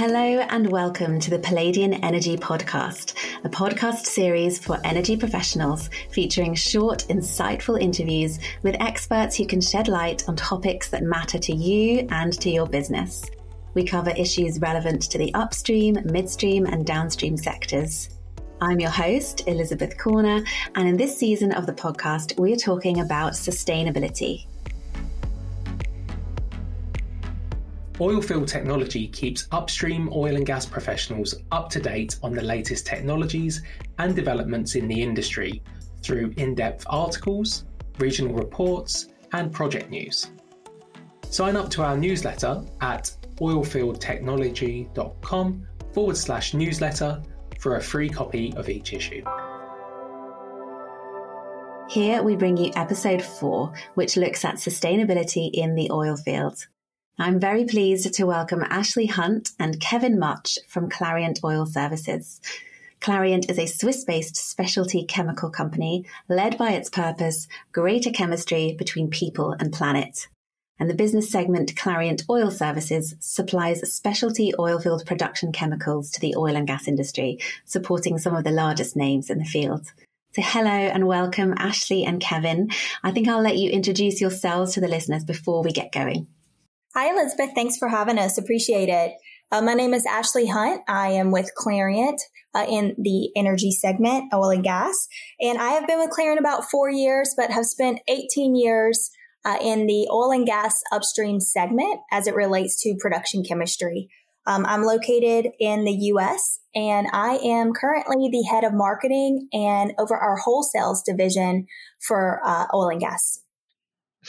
Hello and welcome to the Palladian Energy Podcast, a podcast series for energy professionals featuring short, insightful interviews with experts who can shed light on topics that matter to you and to your business. We cover issues relevant to the upstream, midstream, and downstream sectors. I'm your host, Elizabeth Corner, and in this season of the podcast, we are talking about sustainability. Oilfield Technology keeps upstream oil and gas professionals up to date on the latest technologies and developments in the industry through in depth articles, regional reports, and project news. Sign up to our newsletter at oilfieldtechnology.com forward slash newsletter for a free copy of each issue. Here we bring you episode four, which looks at sustainability in the oil field. I'm very pleased to welcome Ashley Hunt and Kevin Mutch from Clariant Oil Services. Clariant is a Swiss based specialty chemical company led by its purpose greater chemistry between people and planet and the business segment Clariant Oil Services supplies specialty oilfield production chemicals to the oil and gas industry, supporting some of the largest names in the field. So, hello and welcome, Ashley and Kevin. I think I'll let you introduce yourselves to the listeners before we get going. Hi, Elizabeth. Thanks for having us. Appreciate it. Uh, my name is Ashley Hunt. I am with Clariant uh, in the energy segment, oil and gas. And I have been with Clariant about four years, but have spent 18 years uh, in the oil and gas upstream segment as it relates to production chemistry. Um, I'm located in the US and I am currently the head of marketing and over our wholesales division for uh, oil and gas.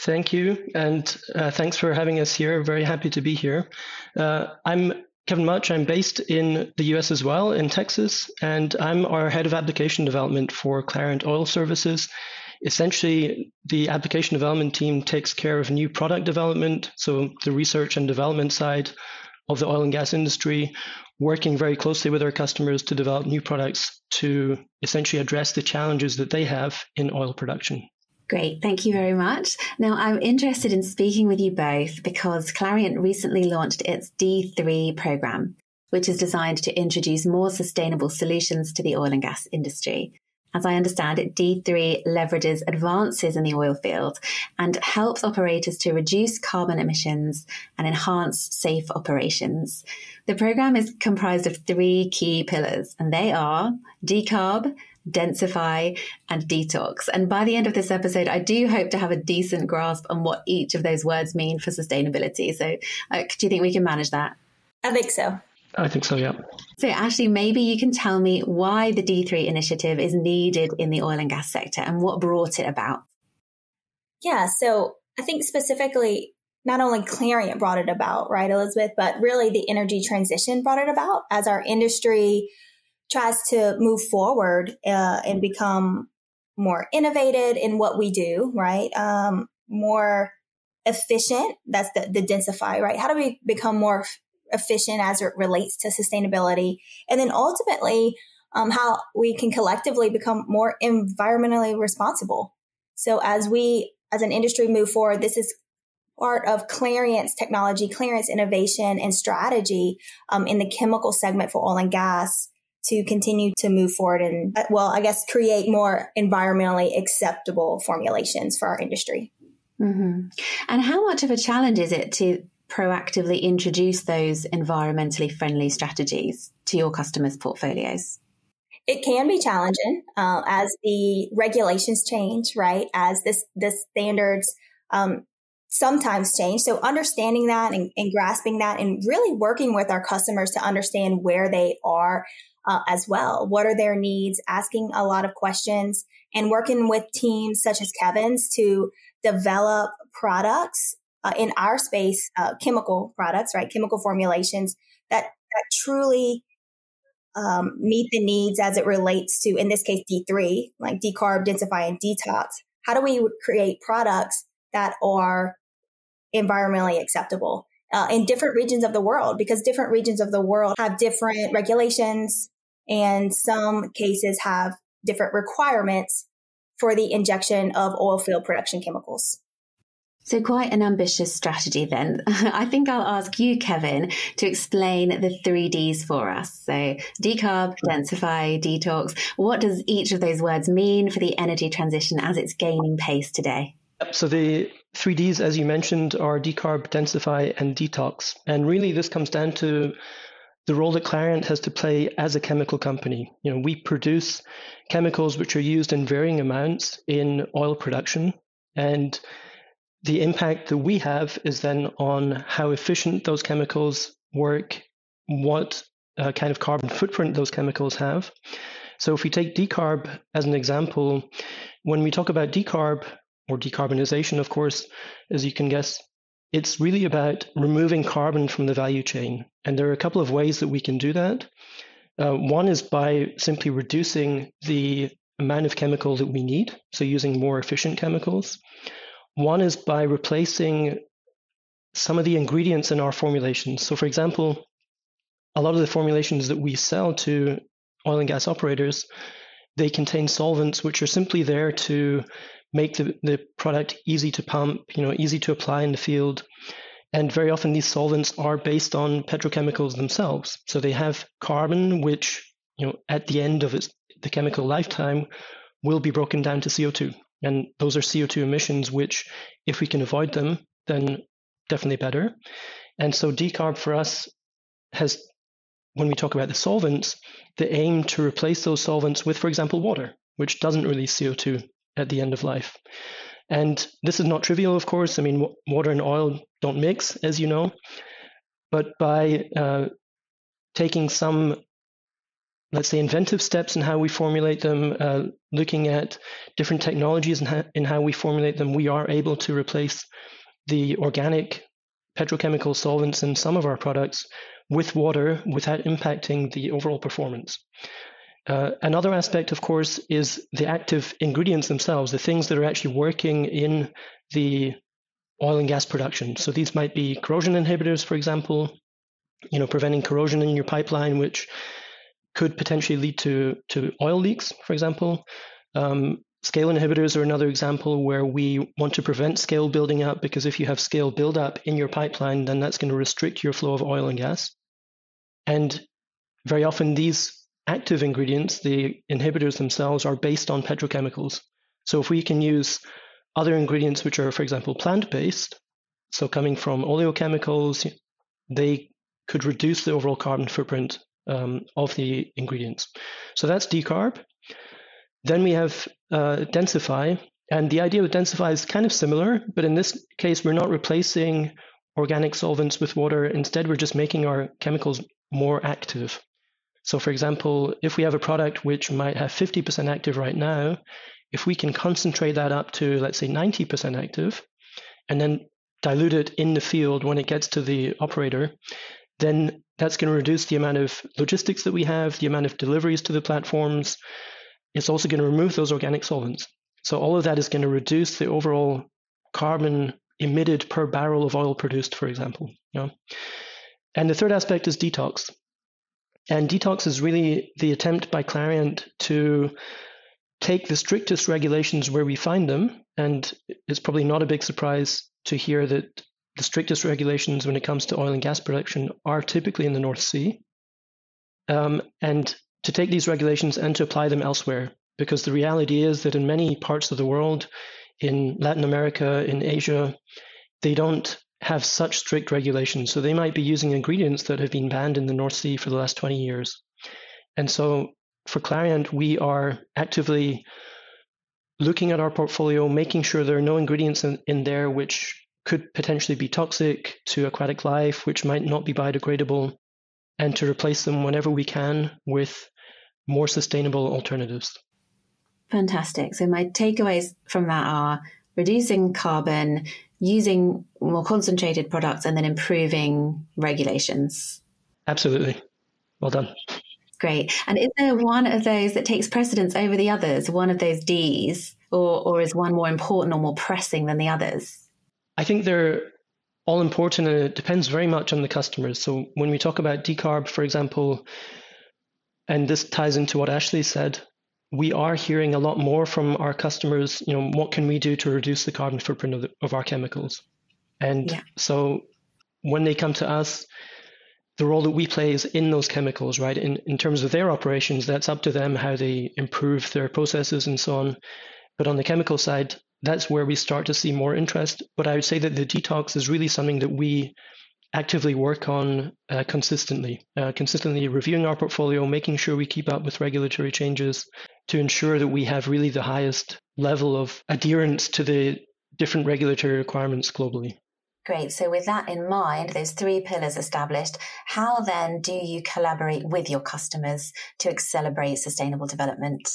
Thank you, and uh, thanks for having us here. Very happy to be here. Uh, I'm Kevin Mutch. I'm based in the US as well, in Texas, and I'm our head of application development for Clariant Oil Services essentially the application development team takes care of new product development, so the research and development side of the oil and gas industry, working very closely with our customers to develop new products to essentially address the challenges that they have in oil production. Great, thank you very much. Now, I'm interested in speaking with you both because Clariant recently launched its D3 program, which is designed to introduce more sustainable solutions to the oil and gas industry. As I understand it, D3 leverages advances in the oil field and helps operators to reduce carbon emissions and enhance safe operations. The program is comprised of three key pillars, and they are decarb, densify, and detox. And by the end of this episode, I do hope to have a decent grasp on what each of those words mean for sustainability. So, uh, do you think we can manage that? I think so. I think so, yeah. So, Ashley, maybe you can tell me why the D3 initiative is needed in the oil and gas sector and what brought it about. Yeah, so I think specifically, not only Clariant brought it about, right, Elizabeth, but really the energy transition brought it about as our industry tries to move forward uh, and become more innovative in what we do, right? Um, more efficient. That's the, the densify, right? How do we become more efficient as it relates to sustainability. And then ultimately, um, how we can collectively become more environmentally responsible. So as we, as an industry move forward, this is part of Clariant's technology, Clariant's innovation and strategy um, in the chemical segment for oil and gas to continue to move forward and, uh, well, I guess create more environmentally acceptable formulations for our industry. Mm-hmm. And how much of a challenge is it to proactively introduce those environmentally friendly strategies to your customers' portfolios? It can be challenging uh, as the regulations change, right? As this the standards um, sometimes change. So understanding that and, and, grasping that, and really working with our customers to understand where they are uh, as well. What are their needs? Asking a lot of questions and working with teams such as Kevin's to develop products uh, in our space, uh, chemical products, right? Chemical formulations that, that truly um, meet the needs as it relates to, in this case, D3, like decarb, densify, and detox. How do we create products that are environmentally acceptable uh, in different regions of the world? Because different regions of the world have different regulations, and some cases have different requirements for the injection of oil field production chemicals. So, quite an ambitious strategy then. I think I'll ask you, Kevin, to explain the three Ds for us. So, decarb, densify, detox. What does each of those words mean for the energy transition as it's gaining pace today? So, the three Ds, as you mentioned, are decarb, densify, and detox. And really, this comes down to the role that Clariant has to play as a chemical company. You know, we produce chemicals which are used in varying amounts in oil production. And the impact that we have is then on how efficient those chemicals work, what uh, kind of carbon footprint those chemicals have. So, if we take decarb as an example, when we talk about decarb or decarbonization, of course, as you can guess, it's really about removing carbon from the value chain. And there are a couple of ways that we can do that. Uh, one is by simply reducing the amount of chemical that we need, so using more efficient chemicals. One is by replacing some of the ingredients in our formulations. So, for example, a lot of the formulations that we sell to oil and gas operators, they contain solvents which are simply there to make the, the product easy to pump, you know, easy to apply in the field. And very often these solvents are based on petrochemicals themselves. So they have carbon, which, you know, at the end of its, the chemical lifetime will be broken down to CO2. And those are CO2 emissions, which, if we can avoid them, then definitely better. And so decarb for us has, when we talk about the solvents, the aim to replace those solvents with, for example, water, which doesn't release CO2 at the end of life. And this is not trivial, of course. I mean, water and oil don't mix, as you know. But by uh, taking some let's say, inventive steps in how we formulate them, uh, looking at different technologies in how, in how we formulate them, we are able to replace the organic petrochemical solvents in some of our products with water without impacting the overall performance. Uh, another aspect, of course, is the active ingredients themselves, the things that are actually working in the oil and gas production. So these might be corrosion inhibitors, for example, you know, preventing corrosion in your pipeline, which could potentially lead to, to oil leaks, for example. Um, scale inhibitors are another example where we want to prevent scale building up because if you have scale buildup in your pipeline, then that's going to restrict your flow of oil and gas. And very often, these active ingredients, the inhibitors themselves, are based on petrochemicals. So if we can use other ingredients which are, for example, plant based, so coming from oleochemicals, they could reduce the overall carbon footprint um, of the ingredients. So that's decarb. Then we have uh, densify. And the idea with densify is kind of similar, but in this case, we're not replacing organic solvents with water. Instead, we're just making our chemicals more active. So, for example, if we have a product which might have 50% active right now, if we can concentrate that up to, let's say, 90% active, and then dilute it in the field when it gets to the operator, then that's going to reduce the amount of logistics that we have, the amount of deliveries to the platforms. It's also going to remove those organic solvents. So all of that is going to reduce the overall carbon emitted per barrel of oil produced, for example. You know? And the third aspect is detox. And detox is really the attempt by Clariant to take the strictest regulations where we find them. And it's probably not a big surprise to hear that the strictest regulations when it comes to oil and gas production are typically in the North Sea. Um, and to take these regulations and to apply them elsewhere, because the reality is that in many parts of the world, in Latin America, in Asia, they don't have such strict regulations. So they might be using ingredients that have been banned in the North Sea for the last 20 years. And so for Clariant, we are actively looking at our portfolio, making sure there are no ingredients in, in there which could potentially be toxic to aquatic life, which might not be biodegradable, and to replace them whenever we can with more sustainable alternatives. Fantastic. So, my takeaways from that are reducing carbon, using more concentrated products, and then improving regulations. Absolutely. Well done. Great. And is there one of those that takes precedence over the others, one of those Ds, or, or is one more important or more pressing than the others? I think they're all important and it depends very much on the customers. So when we talk about decarb, for example, and this ties into what Ashley said, we are hearing a lot more from our customers. You know, what can we do to reduce the carbon footprint of, the, of our chemicals? And yeah. so when they come to us, the role that we play is in those chemicals, right? In, in terms of their operations, that's up to them how they improve their processes and so on. But on the chemical side, that's where we start to see more interest. But I would say that the detox is really something that we actively work on uh, consistently, uh, consistently reviewing our portfolio, making sure we keep up with regulatory changes to ensure that we have really the highest level of adherence to the different regulatory requirements globally. Great. So, with that in mind, those three pillars established, how then do you collaborate with your customers to accelerate sustainable development?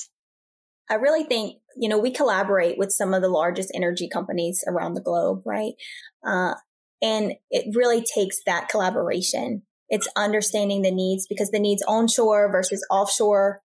I really think, you know, we collaborate with some of the largest energy companies around the globe, right? Uh, and it really takes that collaboration. It's understanding the needs because the needs onshore versus offshore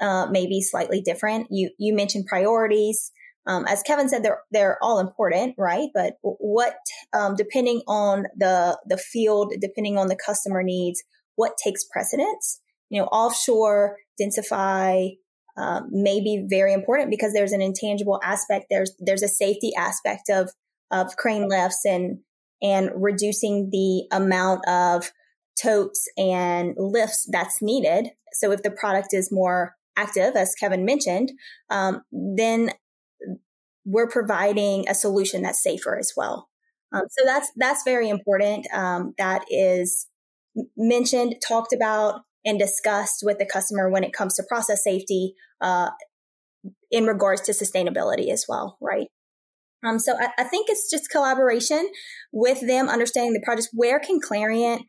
uh, may be slightly different. You you mentioned priorities. Um, as Kevin said, they're they're all important, right? But what, um, depending on the the field, depending on the customer needs, what takes precedence? You know, offshore densify uh, may be very important because there's an intangible aspect. There's there's a safety aspect of of crane lifts and and reducing the amount of totes and lifts that's needed. So if the product is more active, as Kevin mentioned, um, then we're providing a solution that's safer as well. Um, so that's that's very important. Um, that is mentioned, talked about, and discussed with the customer when it comes to process safety uh, in regards to sustainability as well, right? Um, so I, I, think it's just collaboration with them, understanding the projects. Where can Clariant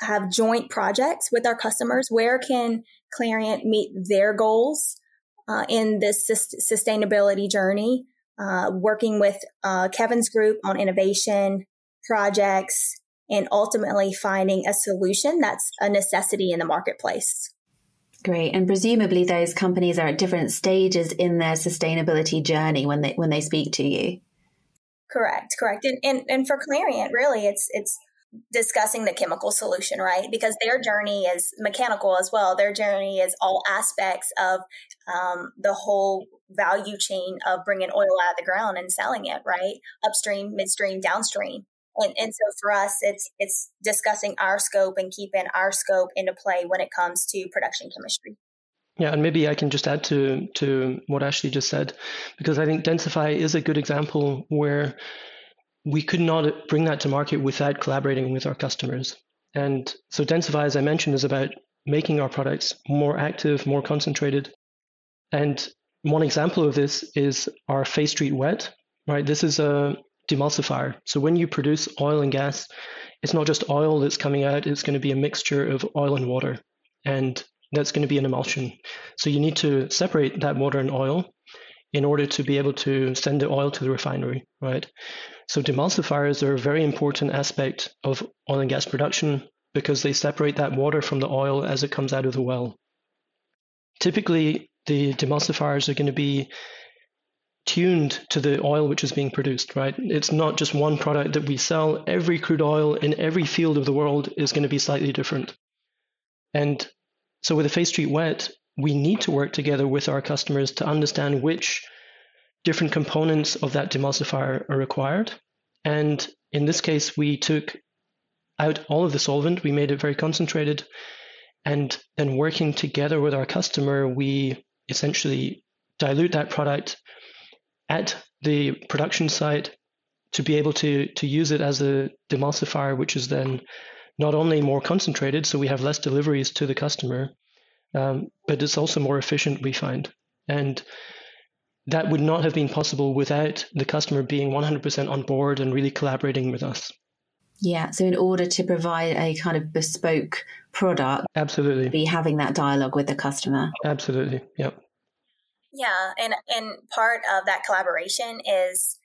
have joint projects with our customers? Where can Clariant meet their goals uh, in this sustainability journey? Uh, working with uh, Kevin's group on innovation projects and ultimately finding a solution that's a necessity in the marketplace. Great. And presumably those companies are at different stages in their sustainability journey when they when they speak to you. Correct, correct. And and, and for Clariant, really it's it's discussing the chemical solution, right? Because their journey is mechanical as well. Their journey is all aspects of um, the whole value chain of bringing oil out of the ground and selling it, right? Upstream, midstream, downstream. And, and so for us, it's it's discussing our scope and keeping our scope into play when it comes to production chemistry. Yeah, and maybe I can just add to to what Ashley just said, because I think Densify is a good example where we could not bring that to market without collaborating with our customers. And so Densify, as I mentioned, is about making our products more active, more concentrated. And one example of this is our Phasetreat Wet, right? This is a demulsifier. So when you produce oil and gas, it's not just oil that's coming out, it's going to be a mixture of oil and water. And that's going to be an emulsion. So you need to separate that water and oil in order to be able to send the oil to the refinery, right? So demulsifiers are a very important aspect of oil and gas production because they separate that water from the oil as it comes out of the well. Typically, the demulsifiers are going to be tuned to the oil which is being produced, right? It's not just one product that we sell. Every crude oil in every field of the world is going to be slightly different. And so with the Phasetreat Wet, we need to work together with our customers to understand which different components of that demulsifier are required. And in this case, we took out all of the solvent, we made it very concentrated, and then working together with our customer, we essentially dilute that product at the production site to be able to, to use it as a demulsifier, which is then not only more concentrated, so we have less deliveries to the customer, um, but it's also more efficient, we find. And that would not have been possible without the customer being 100% on board and really collaborating with us. Yeah. So, in order to provide a kind of bespoke product, absolutely, be having that dialogue with the customer. Absolutely. Yep. Yeah, and and part of that collaboration is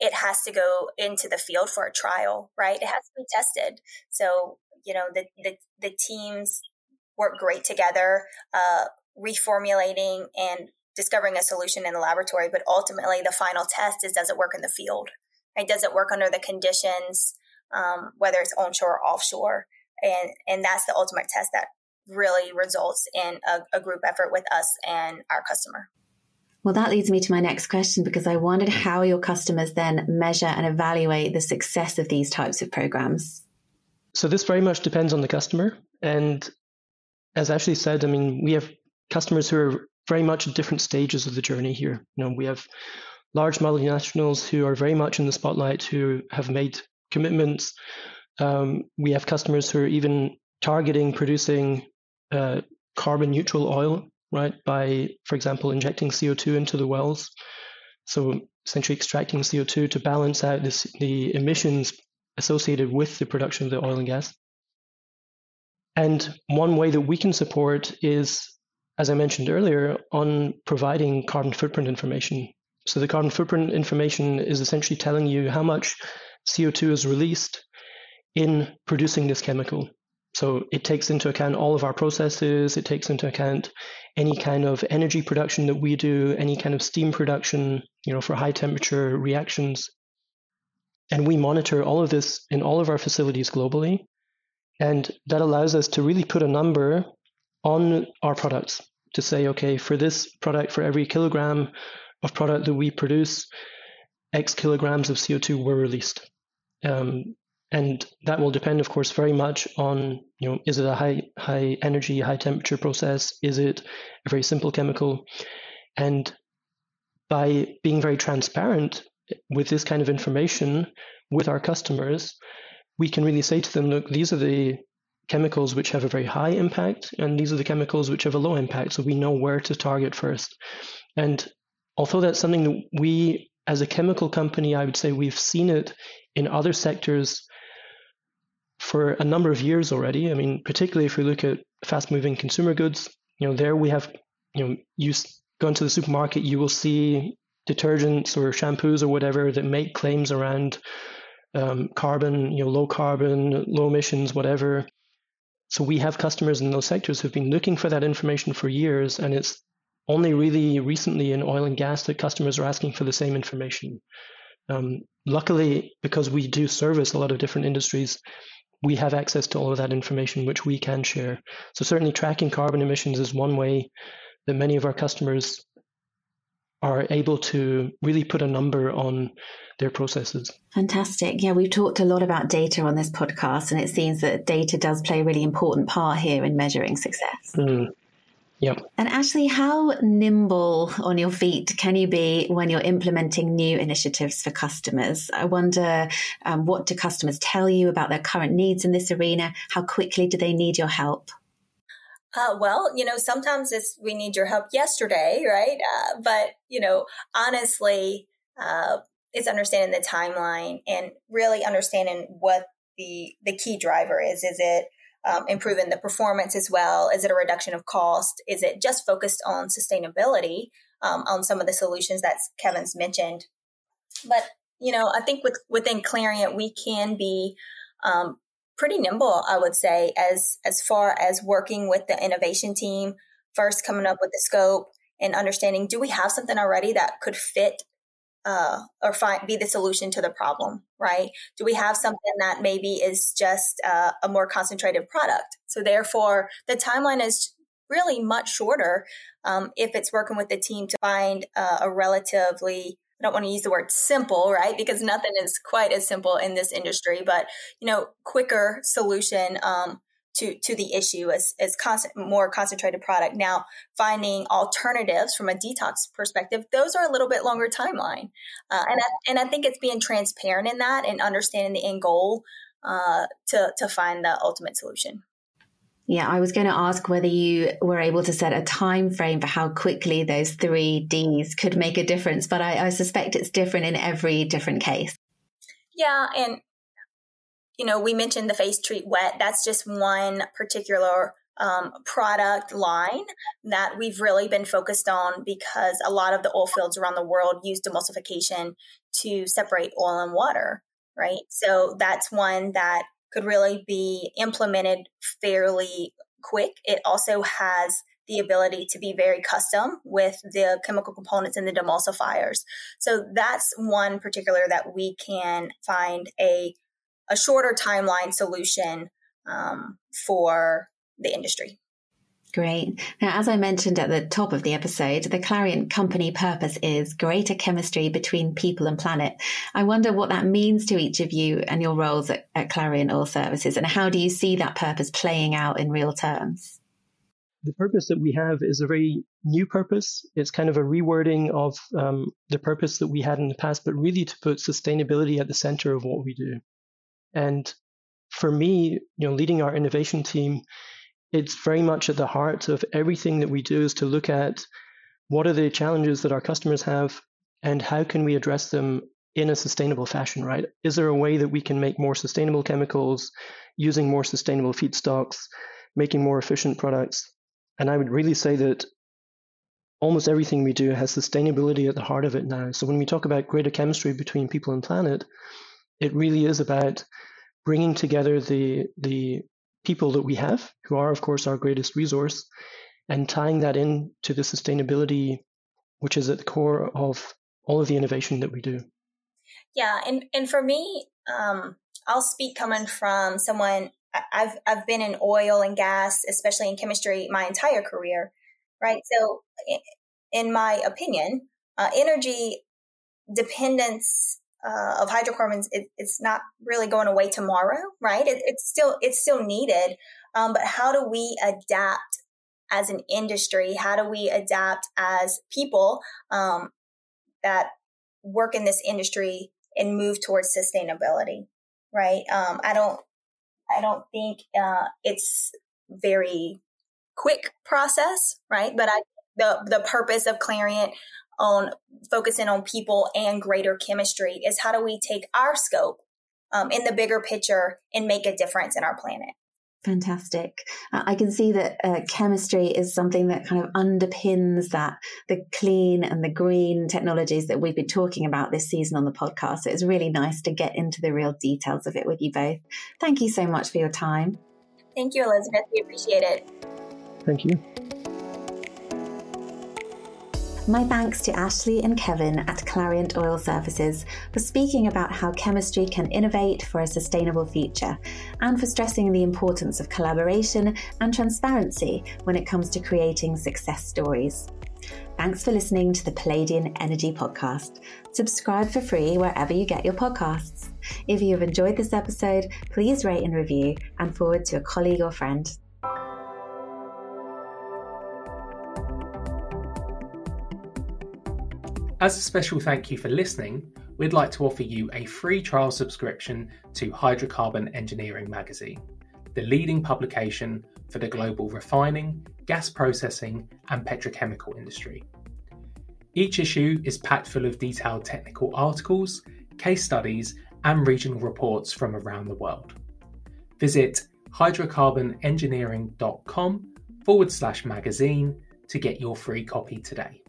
it has to go into the field for a trial, right? It has to be tested. So, you know, the the, the teams work great together, uh, reformulating and discovering a solution in the laboratory. But ultimately, the final test is does it work in the field? Right? Does it work under the conditions, um, whether it's onshore or offshore? And and that's the ultimate test that really results in a, a group effort with us and our customer. Well, that leads me to my next question because I wondered how your customers then measure and evaluate the success of these types of programs. So, this very much depends on the customer. And as Ashley said, I mean, we have customers who are very much at different stages of the journey here. You know, we have large multinationals who are very much in the spotlight, who have made commitments. Um, we have customers who are even targeting producing uh, carbon neutral oil right? By, for example, injecting CO2 into the wells. So essentially extracting CO2 to balance out this, the emissions associated with the production of the oil and gas. And one way that we can support is, as I mentioned earlier, on providing carbon footprint information. So the carbon footprint information is essentially telling you how much CO2 is released in producing this chemical. So it takes into account all of our processes, it takes into account any kind of energy production that we do, any kind of steam production, you know, for high temperature reactions. And we monitor all of this in all of our facilities globally. And that allows us to really put a number on our products to say, okay, for this product, for every kilogram of product that we produce, X kilograms of CO2 were released. Um, and that will depend, of course, very much on you know is it a high high energy, high temperature process? Is it a very simple chemical? And by being very transparent with this kind of information with our customers, we can really say to them, look, these are the chemicals which have a very high impact, and these are the chemicals which have a low impact. So we know where to target first. And although that's something that we, as a chemical company, I would say we've seen it in other sectors for a number of years already. I mean, particularly if we look at fast moving consumer goods, you know, there we have, you know, you go into the supermarket, you will see detergents or shampoos or whatever that make claims around um, carbon, you know, low carbon, low emissions, whatever. So we have customers in those sectors who've been looking for that information for years, and it's only really recently in oil and gas that customers are asking for the same information. Um, luckily, because we do service a lot of different industries, we have access to all of that information which we can share. So certainly tracking carbon emissions is one way that many of our customers are able to really put a number on their processes. Fantastic. Yeah, we've talked a lot about data on this podcast, and it seems that data does play a really important part here in measuring success. Mm. Yep. And Ashley, how nimble on your feet can you be when you're implementing new initiatives for customers? I wonder um, what do customers tell you about their current needs in this arena? How quickly do they need your help? Uh, well, you know, sometimes it's we need your help yesterday, right? Uh, but you know, honestly, uh, it's understanding the timeline and really understanding what the the key driver is. Is it um, improving the performance as well? Is it a reduction of cost? Is it just focused on sustainability um, on some of the solutions that Kevin's mentioned? But you know, I think with within Clariant, we can be um, pretty nimble. I would say as as far as working with the innovation team, first coming up with the scope and understanding do we have something already that could fit uh, or find be the solution to the problem, right? Do we have something that maybe is just uh, a more concentrated product? So therefore, the timeline is really much shorter um, if it's working with the team to find uh, a relatively I don't want to use the word simple, right? Because nothing is quite as simple in this industry, but you know, quicker solution um, to to the issue as as constant, more concentrated product. Now, finding alternatives from a detox perspective, those are a little bit longer timeline, uh, and I, and I think it's being transparent in that and understanding the end goal uh, to to find the ultimate solution. Yeah, I was going to ask whether you were able to set a time frame for how quickly those three Ds could make a difference, but I, I suspect it's different in every different case. Yeah, and you know, we mentioned the Phasetreat Wet. That's just one particular um, product line that we've really been focused on because a lot of the oil fields around the world use demulsification to separate oil and water, right? So that's one that could really be implemented fairly quick. It also has the ability to be very custom with the chemical components in the demulsifiers. So that's one particular that we can find a a shorter timeline solution um, for the industry. Great. Now, as I mentioned at the top of the episode, the Clariant company purpose is greater chemistry between people and planet. I wonder what that means to each of you and your roles at, at Clariant Oil Services, and how do you see that purpose playing out in real terms? The purpose that we have is a very new purpose. It's kind of a rewording of um, the purpose that we had in the past, but really to put sustainability at the center of what we do. And for me, you know, leading our innovation team, it's very much at the heart of everything that we do is to look at what are the challenges that our customers have and how can we address them in a sustainable fashion, right? Is there a way that we can make more sustainable chemicals using more sustainable feedstocks, making more efficient products? And I would really say that almost everything we do has sustainability at the heart of it now. So when we talk about greater chemistry between people and planet, it really is about bringing together the the people that we have, who are, of course, our greatest resource, and tying that in to the sustainability, which is at the core of all of the innovation that we do. Yeah, and and for me, um, I'll speak coming from someone I've I've been in oil and gas, especially in chemistry, my entire career, right? So, in my opinion, uh, energy dependence uh, of hydrocarbons, it, it's not really going away tomorrow, right? It, it's still it's still needed, um, but how do we adapt as an industry? How do we adapt as people um, that work in this industry and move towards sustainability? Right? Um, I don't I don't think uh, it's very quick process, right? But I the the purpose of Clariant on focusing on people and greater chemistry is how do we take our scope um, in the bigger picture and make a difference in our planet. Fantastic. I can see that uh, chemistry is something that kind of underpins that the clean and the green technologies that we've been talking about this season on the podcast. So it's really nice to get into the real details of it with you both. Thank you so much for your time. Thank you, Elizabeth. We appreciate it. Thank you. My thanks to Ashley and Kevin at Clariant Oil Services for speaking about how chemistry can innovate for a sustainable future and for stressing the importance of collaboration and transparency when it comes to creating success stories. Thanks for listening to the Palladian Energy Podcast. Subscribe for free wherever you get your podcasts. If you have enjoyed this episode, please rate and review and forward to a colleague or friend. As a special thank you for listening, we'd like to offer you a free trial subscription to Hydrocarbon Engineering magazine, the leading publication for the global refining, gas processing, and petrochemical industry. Each issue is packed full of detailed technical articles, case studies, and regional reports from around the world. Visit hydrocarbonengineering.com forward slash magazine to get your free copy today.